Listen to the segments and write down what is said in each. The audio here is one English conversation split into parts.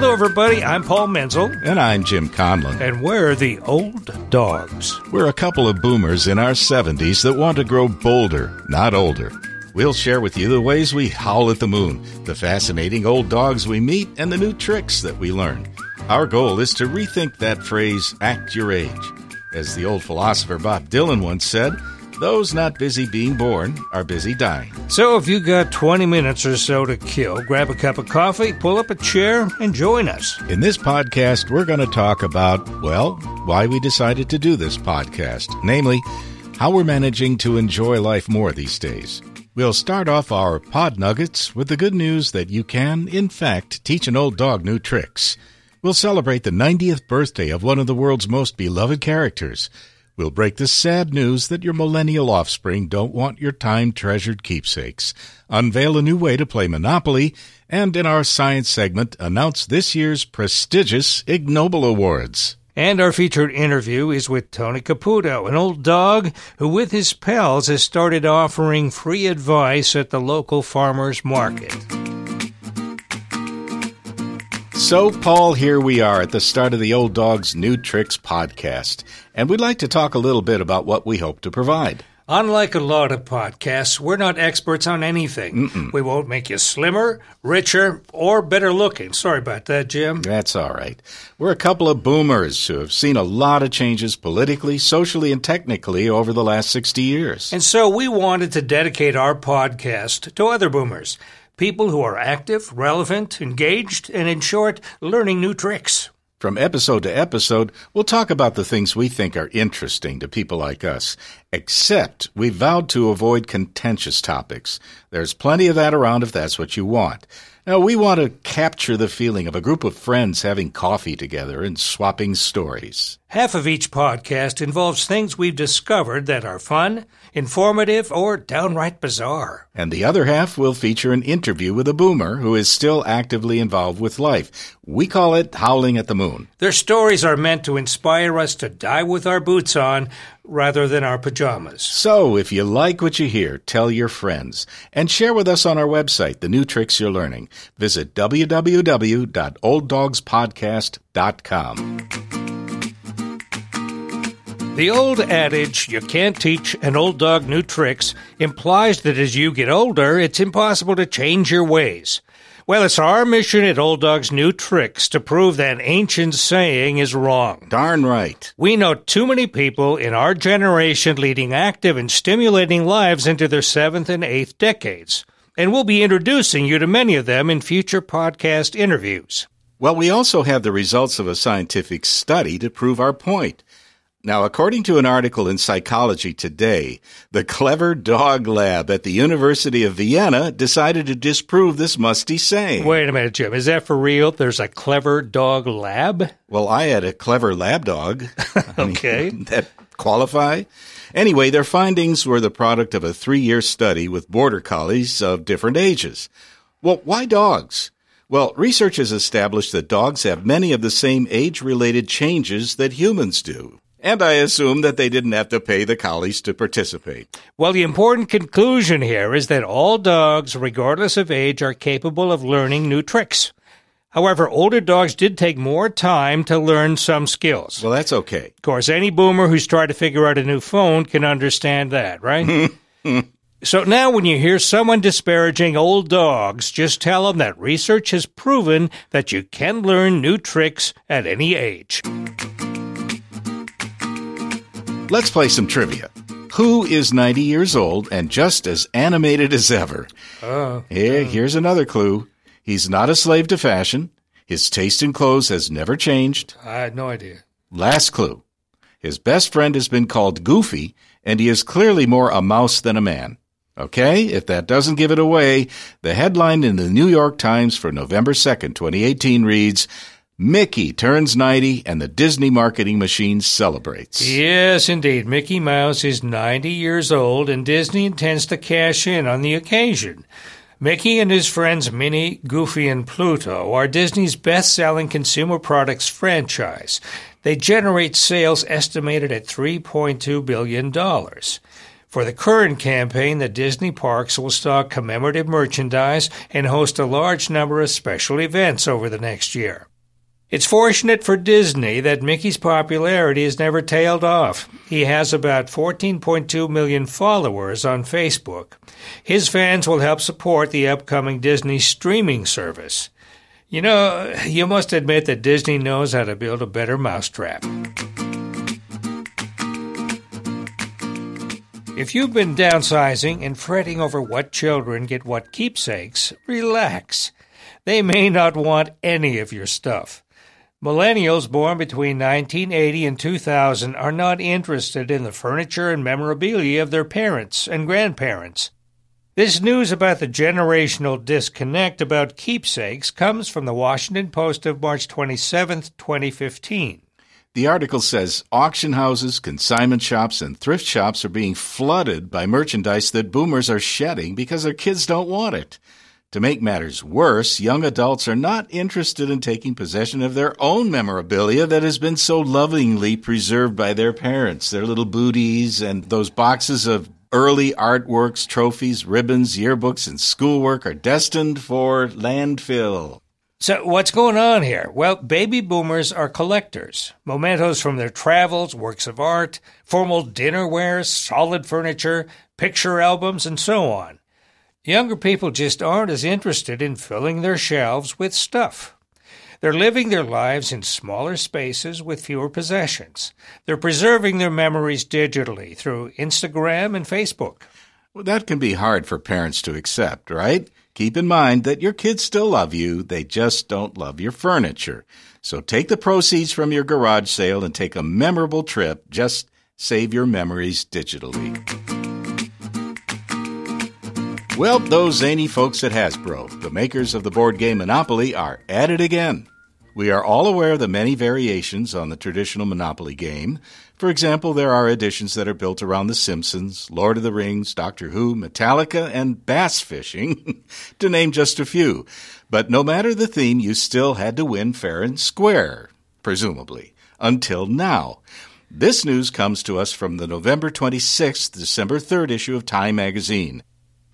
Hello, everybody. I'm Paul Menzel. And I'm Jim Conlon. And we're the Old Dogs. We're a couple of boomers in our 70s that want to grow bolder, not older. We'll share with you the ways we howl at the moon, the fascinating old dogs we meet, and the new tricks that we learn. Our goal is to rethink that phrase, act your age. As the old philosopher Bob Dylan once said, those not busy being born are busy dying. So if you got 20 minutes or so to kill, grab a cup of coffee, pull up a chair, and join us. In this podcast, we're going to talk about, well, why we decided to do this podcast, namely, how we're managing to enjoy life more these days. We'll start off our pod nuggets with the good news that you can, in fact, teach an old dog new tricks. We'll celebrate the 90th birthday of one of the world's most beloved characters. We'll break the sad news that your millennial offspring don't want your time treasured keepsakes, unveil a new way to play Monopoly, and in our science segment, announce this year's prestigious Ig Nobel Awards. And our featured interview is with Tony Caputo, an old dog who, with his pals, has started offering free advice at the local farmer's market. So, Paul, here we are at the start of the Old Dog's New Tricks podcast, and we'd like to talk a little bit about what we hope to provide. Unlike a lot of podcasts, we're not experts on anything. Mm-mm. We won't make you slimmer, richer, or better looking. Sorry about that, Jim. That's all right. We're a couple of boomers who have seen a lot of changes politically, socially, and technically over the last 60 years. And so we wanted to dedicate our podcast to other boomers people who are active, relevant, engaged, and in short, learning new tricks. From episode to episode, we'll talk about the things we think are interesting to people like us, except we vowed to avoid contentious topics. There's plenty of that around if that's what you want. Now, we want to capture the feeling of a group of friends having coffee together and swapping stories. Half of each podcast involves things we've discovered that are fun, informative, or downright bizarre. And the other half will feature an interview with a boomer who is still actively involved with life. We call it Howling at the Moon. Their stories are meant to inspire us to die with our boots on rather than our pajamas. So, if you like what you hear, tell your friends and share with us on our website the new tricks you're learning. Visit www.olddogspodcast.com. The old adage, you can't teach an old dog new tricks, implies that as you get older, it's impossible to change your ways. Well, it's our mission at Old Dog's New Tricks to prove that ancient saying is wrong. Darn right. We know too many people in our generation leading active and stimulating lives into their seventh and eighth decades. And we'll be introducing you to many of them in future podcast interviews. Well, we also have the results of a scientific study to prove our point. Now, according to an article in Psychology Today, the Clever Dog Lab at the University of Vienna decided to disprove this musty saying. Wait a minute, Jim. Is that for real? There's a Clever Dog Lab? Well, I had a clever lab dog. okay. that qualify? Anyway, their findings were the product of a three year study with border collies of different ages. Well, why dogs? Well, research has established that dogs have many of the same age related changes that humans do. And I assume that they didn't have to pay the collies to participate. Well, the important conclusion here is that all dogs, regardless of age, are capable of learning new tricks. However, older dogs did take more time to learn some skills. Well, that's okay. Of course, any boomer who's tried to figure out a new phone can understand that, right? so now when you hear someone disparaging old dogs, just tell them that research has proven that you can learn new tricks at any age. Let's play some trivia. Who is 90 years old and just as animated as ever? Oh. Here, here's another clue. He's not a slave to fashion. His taste in clothes has never changed. I had no idea. Last clue. His best friend has been called Goofy, and he is clearly more a mouse than a man. Okay, if that doesn't give it away, the headline in the New York Times for November 2nd, 2018 reads, Mickey turns 90 and the Disney marketing machine celebrates. Yes, indeed. Mickey Mouse is 90 years old and Disney intends to cash in on the occasion. Mickey and his friends Minnie, Goofy, and Pluto are Disney's best selling consumer products franchise. They generate sales estimated at $3.2 billion. For the current campaign, the Disney parks will stock commemorative merchandise and host a large number of special events over the next year. It's fortunate for Disney that Mickey's popularity has never tailed off. He has about 14.2 million followers on Facebook. His fans will help support the upcoming Disney streaming service. You know, you must admit that Disney knows how to build a better mousetrap. If you've been downsizing and fretting over what children get what keepsakes, relax. They may not want any of your stuff. Millennials born between 1980 and 2000 are not interested in the furniture and memorabilia of their parents and grandparents. This news about the generational disconnect about keepsakes comes from the Washington Post of March 27, 2015. The article says auction houses, consignment shops, and thrift shops are being flooded by merchandise that boomers are shedding because their kids don't want it. To make matters worse, young adults are not interested in taking possession of their own memorabilia that has been so lovingly preserved by their parents, their little booties, and those boxes of early artworks, trophies, ribbons, yearbooks, and schoolwork are destined for landfill. So, what's going on here? Well, baby boomers are collectors. Mementos from their travels, works of art, formal dinnerware, solid furniture, picture albums, and so on. Younger people just aren't as interested in filling their shelves with stuff. They're living their lives in smaller spaces with fewer possessions. They're preserving their memories digitally through Instagram and Facebook. Well, that can be hard for parents to accept, right? Keep in mind that your kids still love you, they just don't love your furniture. So take the proceeds from your garage sale and take a memorable trip. Just save your memories digitally. Well, those zany folks at Hasbro, the makers of the board game Monopoly, are at it again. We are all aware of the many variations on the traditional Monopoly game. For example, there are editions that are built around The Simpsons, Lord of the Rings, Doctor Who, Metallica, and bass fishing, to name just a few. But no matter the theme, you still had to win fair and square, presumably, until now. This news comes to us from the November 26th, December 3rd issue of Time magazine.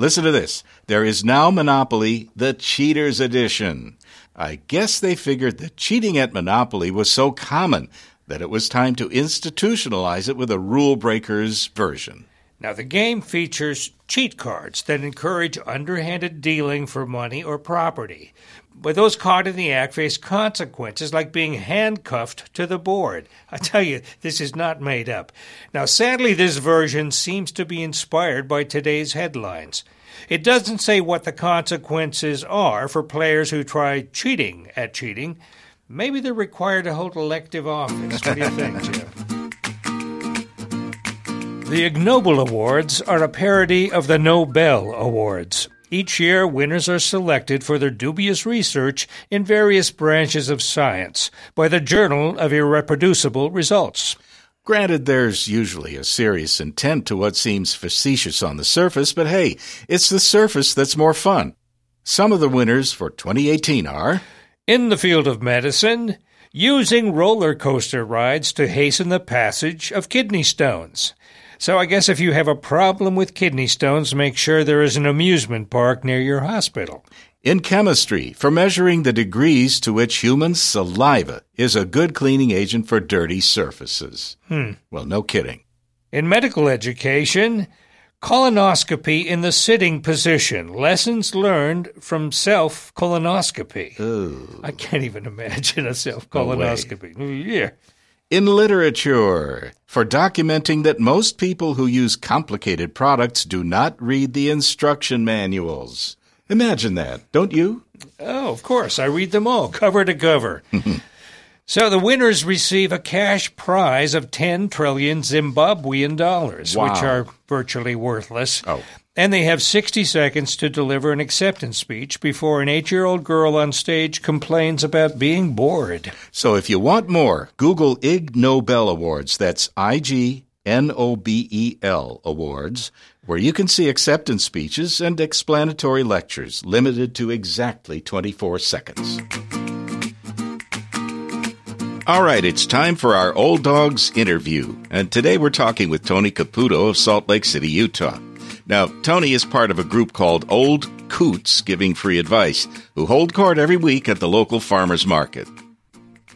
Listen to this. There is now Monopoly, the Cheaters Edition. I guess they figured that cheating at Monopoly was so common that it was time to institutionalize it with a rule breakers version. Now, the game features cheat cards that encourage underhanded dealing for money or property. But those caught in the act face consequences like being handcuffed to the board. I tell you, this is not made up. Now, sadly, this version seems to be inspired by today's headlines. It doesn't say what the consequences are for players who try cheating at cheating. Maybe they're required to hold elective office. What do you think, Jim? The Ig Nobel Awards are a parody of the Nobel Awards. Each year, winners are selected for their dubious research in various branches of science by the Journal of Irreproducible Results. Granted, there's usually a serious intent to what seems facetious on the surface, but hey, it's the surface that's more fun. Some of the winners for 2018 are In the field of medicine, using roller coaster rides to hasten the passage of kidney stones. So I guess if you have a problem with kidney stones, make sure there is an amusement park near your hospital. In chemistry, for measuring the degrees to which human saliva is a good cleaning agent for dirty surfaces. Hmm. Well, no kidding. In medical education, colonoscopy in the sitting position. Lessons learned from self colonoscopy. I can't even imagine a self No colonoscopy. yeah. In literature, for documenting that most people who use complicated products do not read the instruction manuals. Imagine that, don't you? Oh, of course. I read them all, cover to cover. so the winners receive a cash prize of 10 trillion Zimbabwean dollars, Wow. which are virtually worthless. Oh. And they have 60 seconds to deliver an acceptance speech before an eight year old girl on stage complains about being bored. So if you want more, Google Ig Nobel Awards. That's I G N O B E L Awards, where you can see acceptance speeches and explanatory lectures limited to exactly 24 seconds. All right, it's time for our Old Dogs interview. And today we're talking with Tony Caputo of Salt Lake City, Utah. Now, Tony is part of a group called Old Coots Giving Free Advice, who hold court every week at the local farmers market.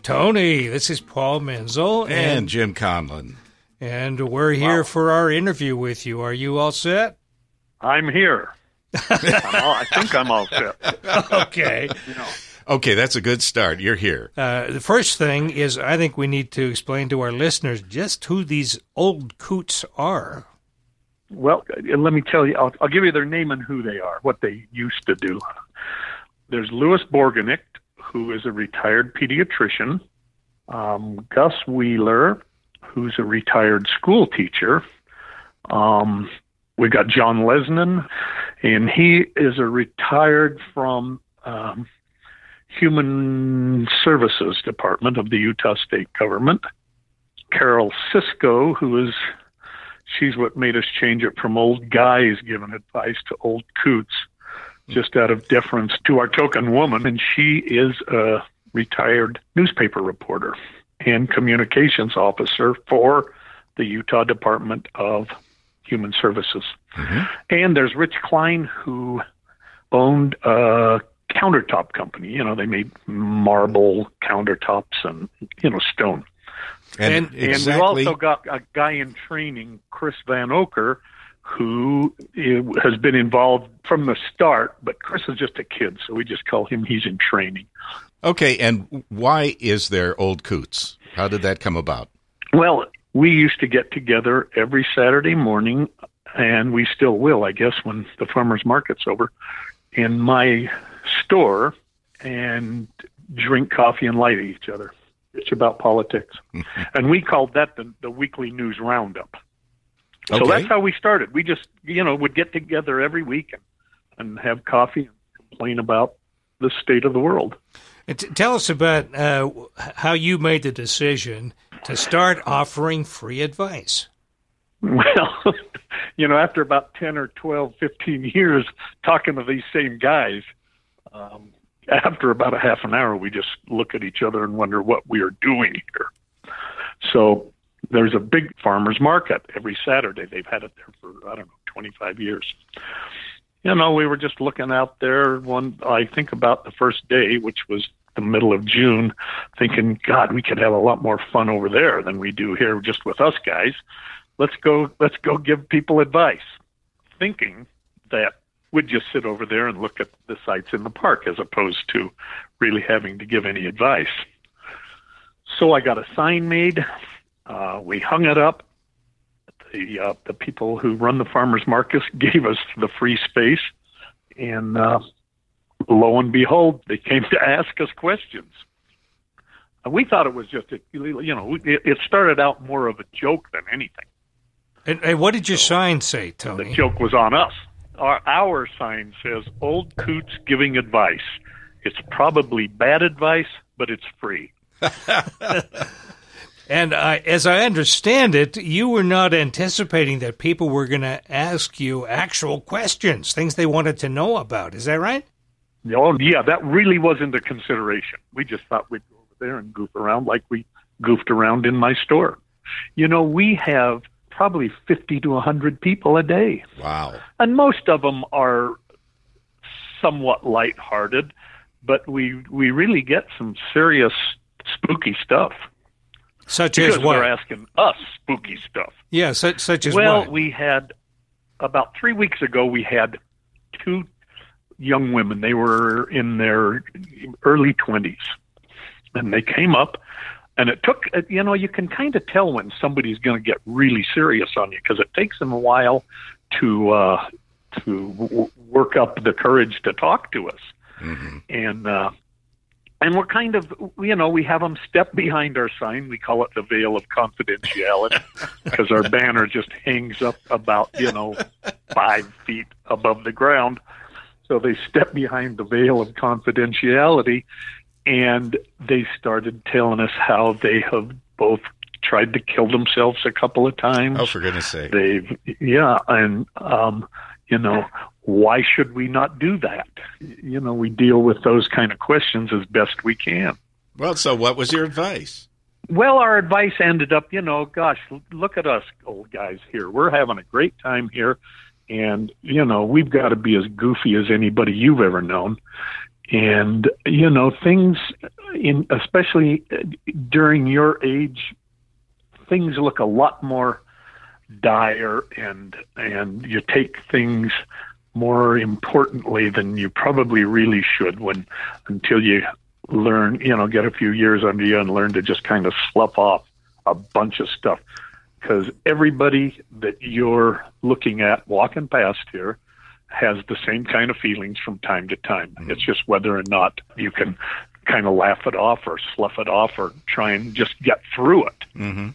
Tony. This is Paul Menzel and, Jim Conlon. And we're here wow. for our interview with you. Are you all set? I'm here. I'm all, I think I'm all set. okay. You know. Okay, that's a good start. You're here. Uh, the first thing is I think we need to explain to our listeners just who these old coots are. Well, let me tell you, I'll, I'll give you their name and who they are, what they used to do. There's Louis Borgenicht, who is a retired pediatrician, um, Gus Wheeler, who's a retired school teacher. Um, we got John Lesnan, and he is a retired from um, Human Services Department of the Utah State Government. Carol Sisco, who is she's what made us change it from old guys giving advice to old coots, just out of deference to our token woman. And she is a retired newspaper reporter and communications officer for the Utah Department of Human Services. Mm-hmm. And there's Rich Klein, who owned a countertop company. You know, they made marble countertops and, you know, stone. And, and, exactly. and we also got a guy in training, Chris Van Oker, who has been involved from the start, but Chris is just a kid, so we just call him he's in training. Okay, and why is there Old Coots? How did that come about? Well, we used to get together every Saturday morning, and we still will, I guess, when the farmers market's over, in my store and drink coffee and light at each other. It's about politics. And we called that the, the weekly news roundup. So okay. that's how we started. We just, you know, would get together every week and, and have coffee and complain about the state of the world. Tell us about uh, how you made the decision to start offering free advice. Well, you know, after about 10 or 12, 15 years talking to these same guys, um, after about a half an hour, we just look at each other and wonder what we are doing here. So there's a big farmers market every Saturday. They've had it there for, I don't know, 25 years. You know, we were just looking out there one, I think about the first day, which was the middle of June, thinking, God, we could have a lot more fun over there than we do here just with us guys. Let's go, let's go give people advice. Thinking that would just sit over there and look at the sights in the park as opposed to really having to give any advice. So I got a sign made. Uh, we hung it up. The uh, the people who run the farmers market gave us the free space, and uh, lo and behold, they came to ask us questions. And we thought it was just a, you know it, it started out more of a joke than anything. And, and what did your so, sign say, Tony? The joke was on us our, our sign says old coots giving advice. It's probably bad advice, but it's free. and uh, as I understand it, you were not anticipating that people were going to ask you actual questions, things they wanted to know about. Is that right? Oh, yeah, that really wasn't a consideration. We just thought we'd go over there and goof around like we goofed around in my store. You know, we have probably 50 to 100 people a day. Wow. And most of them are somewhat lighthearted, but we we really get some serious spooky stuff. Such because as what? They're asking us spooky stuff. Yeah, such, such as well, what? we had about three weeks ago. We had two young women. They were in their early twenties, and they came up and it took, uh, you know, you can kind of tell when somebody's going to get really serious on you because it takes them a while to uh, to w- work up the courage to talk to us. Mm-hmm. And uh, and we're kind of, you know, we have them step behind our sign. We call it the veil of confidentiality because our banner just hangs up about, you know, five feet above the ground. So they step behind the veil of confidentiality and they started telling us how they have both tried to kill themselves a couple of times. Oh, for goodness sake! They've yeah, and um, you know, why should we not do that? You know, we deal with those kind of questions as best we can. Well, so what was your advice? Well, our advice ended up, you know, gosh, look at us old guys here. We're having a great time here. And, you know, we've got to be as goofy as anybody you've ever known and you know things in especially during your age, things look a lot more dire, and and you take things more importantly than you probably really should when until you learn, you know, get a few years under you and learn to just kind of slough off a bunch of stuff. Because everybody that you're looking at walking past here has the same kind of feelings from time to time. Mm-hmm. It's just whether or not you can kind of laugh it off or slough it off or try and just get through it. Mm-hmm.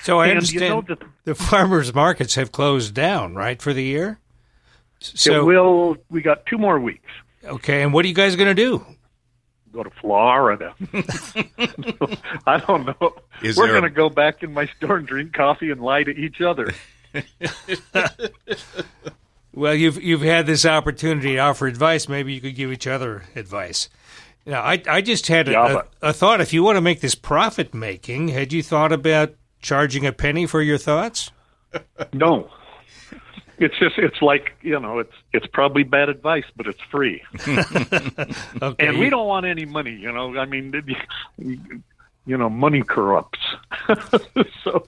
So I and understand you know the, the farmers markets have closed down, right, for the year? So will. We got two more weeks. Okay, and what are you guys going to do? Go to Florida. I don't know. Is We're going to a... go back in my store and drink coffee and lie to each other. well, you've you've had this opportunity to offer advice. Maybe you could give each other advice. Now, I I just had a, yeah, a, a thought. If you want to make this profit making, had you thought about charging a penny for your thoughts? No, it's just it's like you know it's it's probably bad advice but it's free okay. and we don't want any money you know i mean you know money corrupts so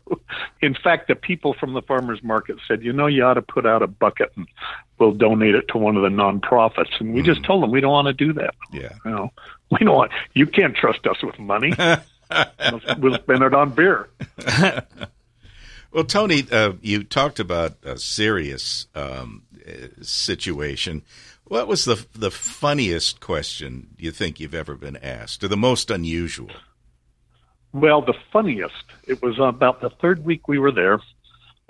in fact the people from the farmers market said you know you ought to put out a bucket and we'll donate it to one of the nonprofits and we mm. just told them we don't want to do that yeah you know we don't want you can't trust us with money we'll spend it on beer well, Tony, uh, you talked about a serious um, situation. What was the the funniest question you think you've ever been asked, or the most unusual? Well, the funniest. It was about the third week we were there.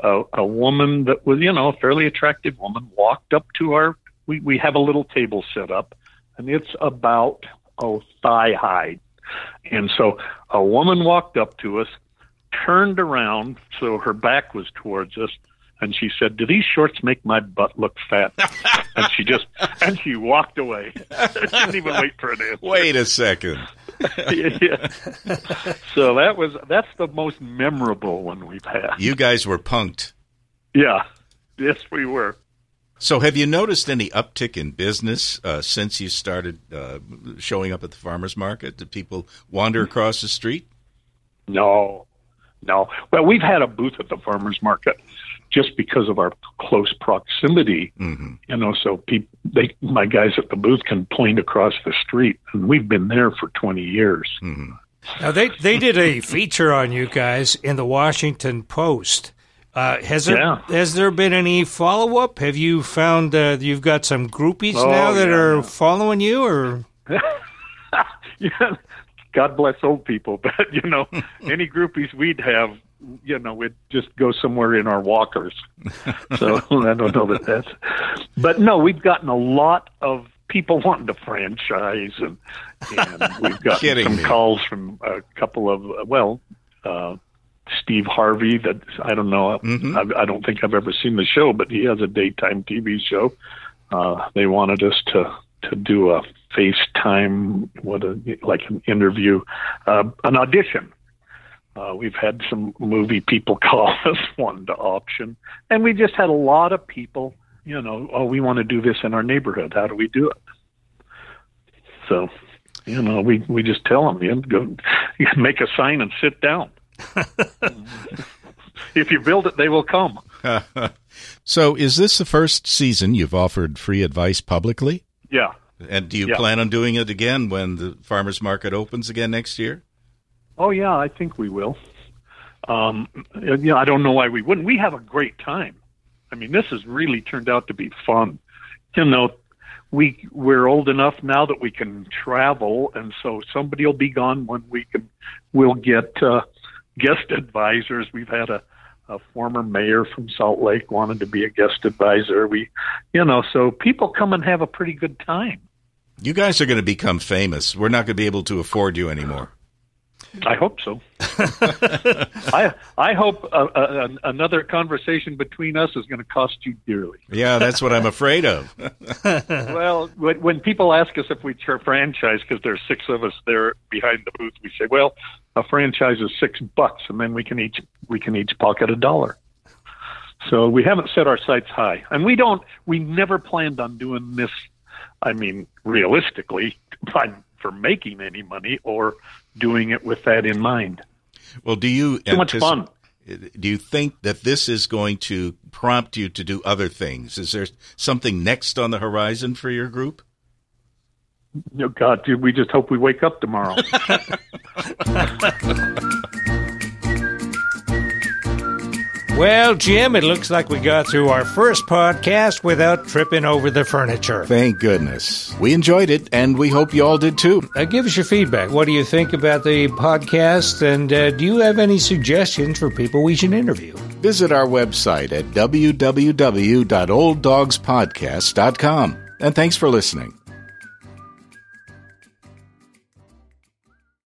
Uh, a woman that was, you know, a fairly attractive woman walked up to our. We we have a little table set up, and it's about oh thigh high, and so a woman walked up to us, turned around so her back was towards us and she said, "Do these shorts make my butt look fat?" and she just and she walked away. Didn't even wait for an answer. Wait a second. yeah. So that was that's the most memorable one we've had. You guys were punked. Yeah. Yes, we were. So, have you noticed any uptick in business uh, since you started uh, showing up at the farmers market? Did people wander across the street? No, no. Well, we've had a booth at the farmers market just because of our close proximity. Mm-hmm. You know, so people, they, my guys at the booth can point across the street, and we've been there for 20 years. Mm-hmm. Now they they did a feature on you guys in the Washington Post. Uh, has there yeah. has there been any follow up? Have you found uh, you've got some groupies oh, now that yeah, are following you, or? yeah, God bless old people, but you know, any groupies we'd have, you know, we'd just go somewhere in our walkers. So I don't know that that's, but no, we've gotten a lot of people wanting to franchise, and, and we've got some me. calls from a couple of well, uh, Steve Harvey. That I don't know. Mm-hmm. I, I don't think I've ever seen the show, but he has a daytime TV show. Uh, they wanted us to to do a FaceTime, what a like an interview, uh, an audition. Uh, we've had some movie people call us one to auction, and we just had a lot of people. You know, oh, we want to do this in our neighborhood. How do we do it? So, you know, we we just tell them, you go, you make a sign and sit down. if you build it, they will come. so, is this the first season you've offered free advice publicly? Yeah. And do you yeah. plan on doing it again when the farmers market opens again next year? Oh yeah, I think we will. Um, you know, I don't know why we wouldn't. We have a great time. I mean, this has really turned out to be fun. You know, we we're old enough now that we can travel, and so somebody will be gone when we can. We'll get uh, guest advisors. We've had a a former mayor from Salt Lake wanted to be a guest advisor. We, you know, so people come and have a pretty good time. You guys are going to become famous. We're not going to be able to afford you anymore. I hope so. I I hope uh, uh, another conversation between us is going to cost you dearly. Yeah, that's what I'm afraid of. well, when, when people ask us if we're franchise because there's six of us there behind the booth, we say, "Well, a franchise is six bucks, and then we can each we can each pocket a dollar." So we haven't set our sights high, and we don't. We never planned on doing this I mean, realistically, for making any money or doing it with that in mind. Well, do you too much fun? Do you think that this is going to prompt you to do other things? Is there something next on the horizon for your group? No, God, dude, we just hope we wake up tomorrow. Well, Jim, it looks like we got through our first podcast without tripping over the furniture. Thank goodness. We enjoyed it, and we hope you all did too. Uh, give us your feedback. What do you think about the podcast? And uh, do you have any suggestions for people we should interview? Visit our website at www.olddogspodcast.com. And thanks for listening.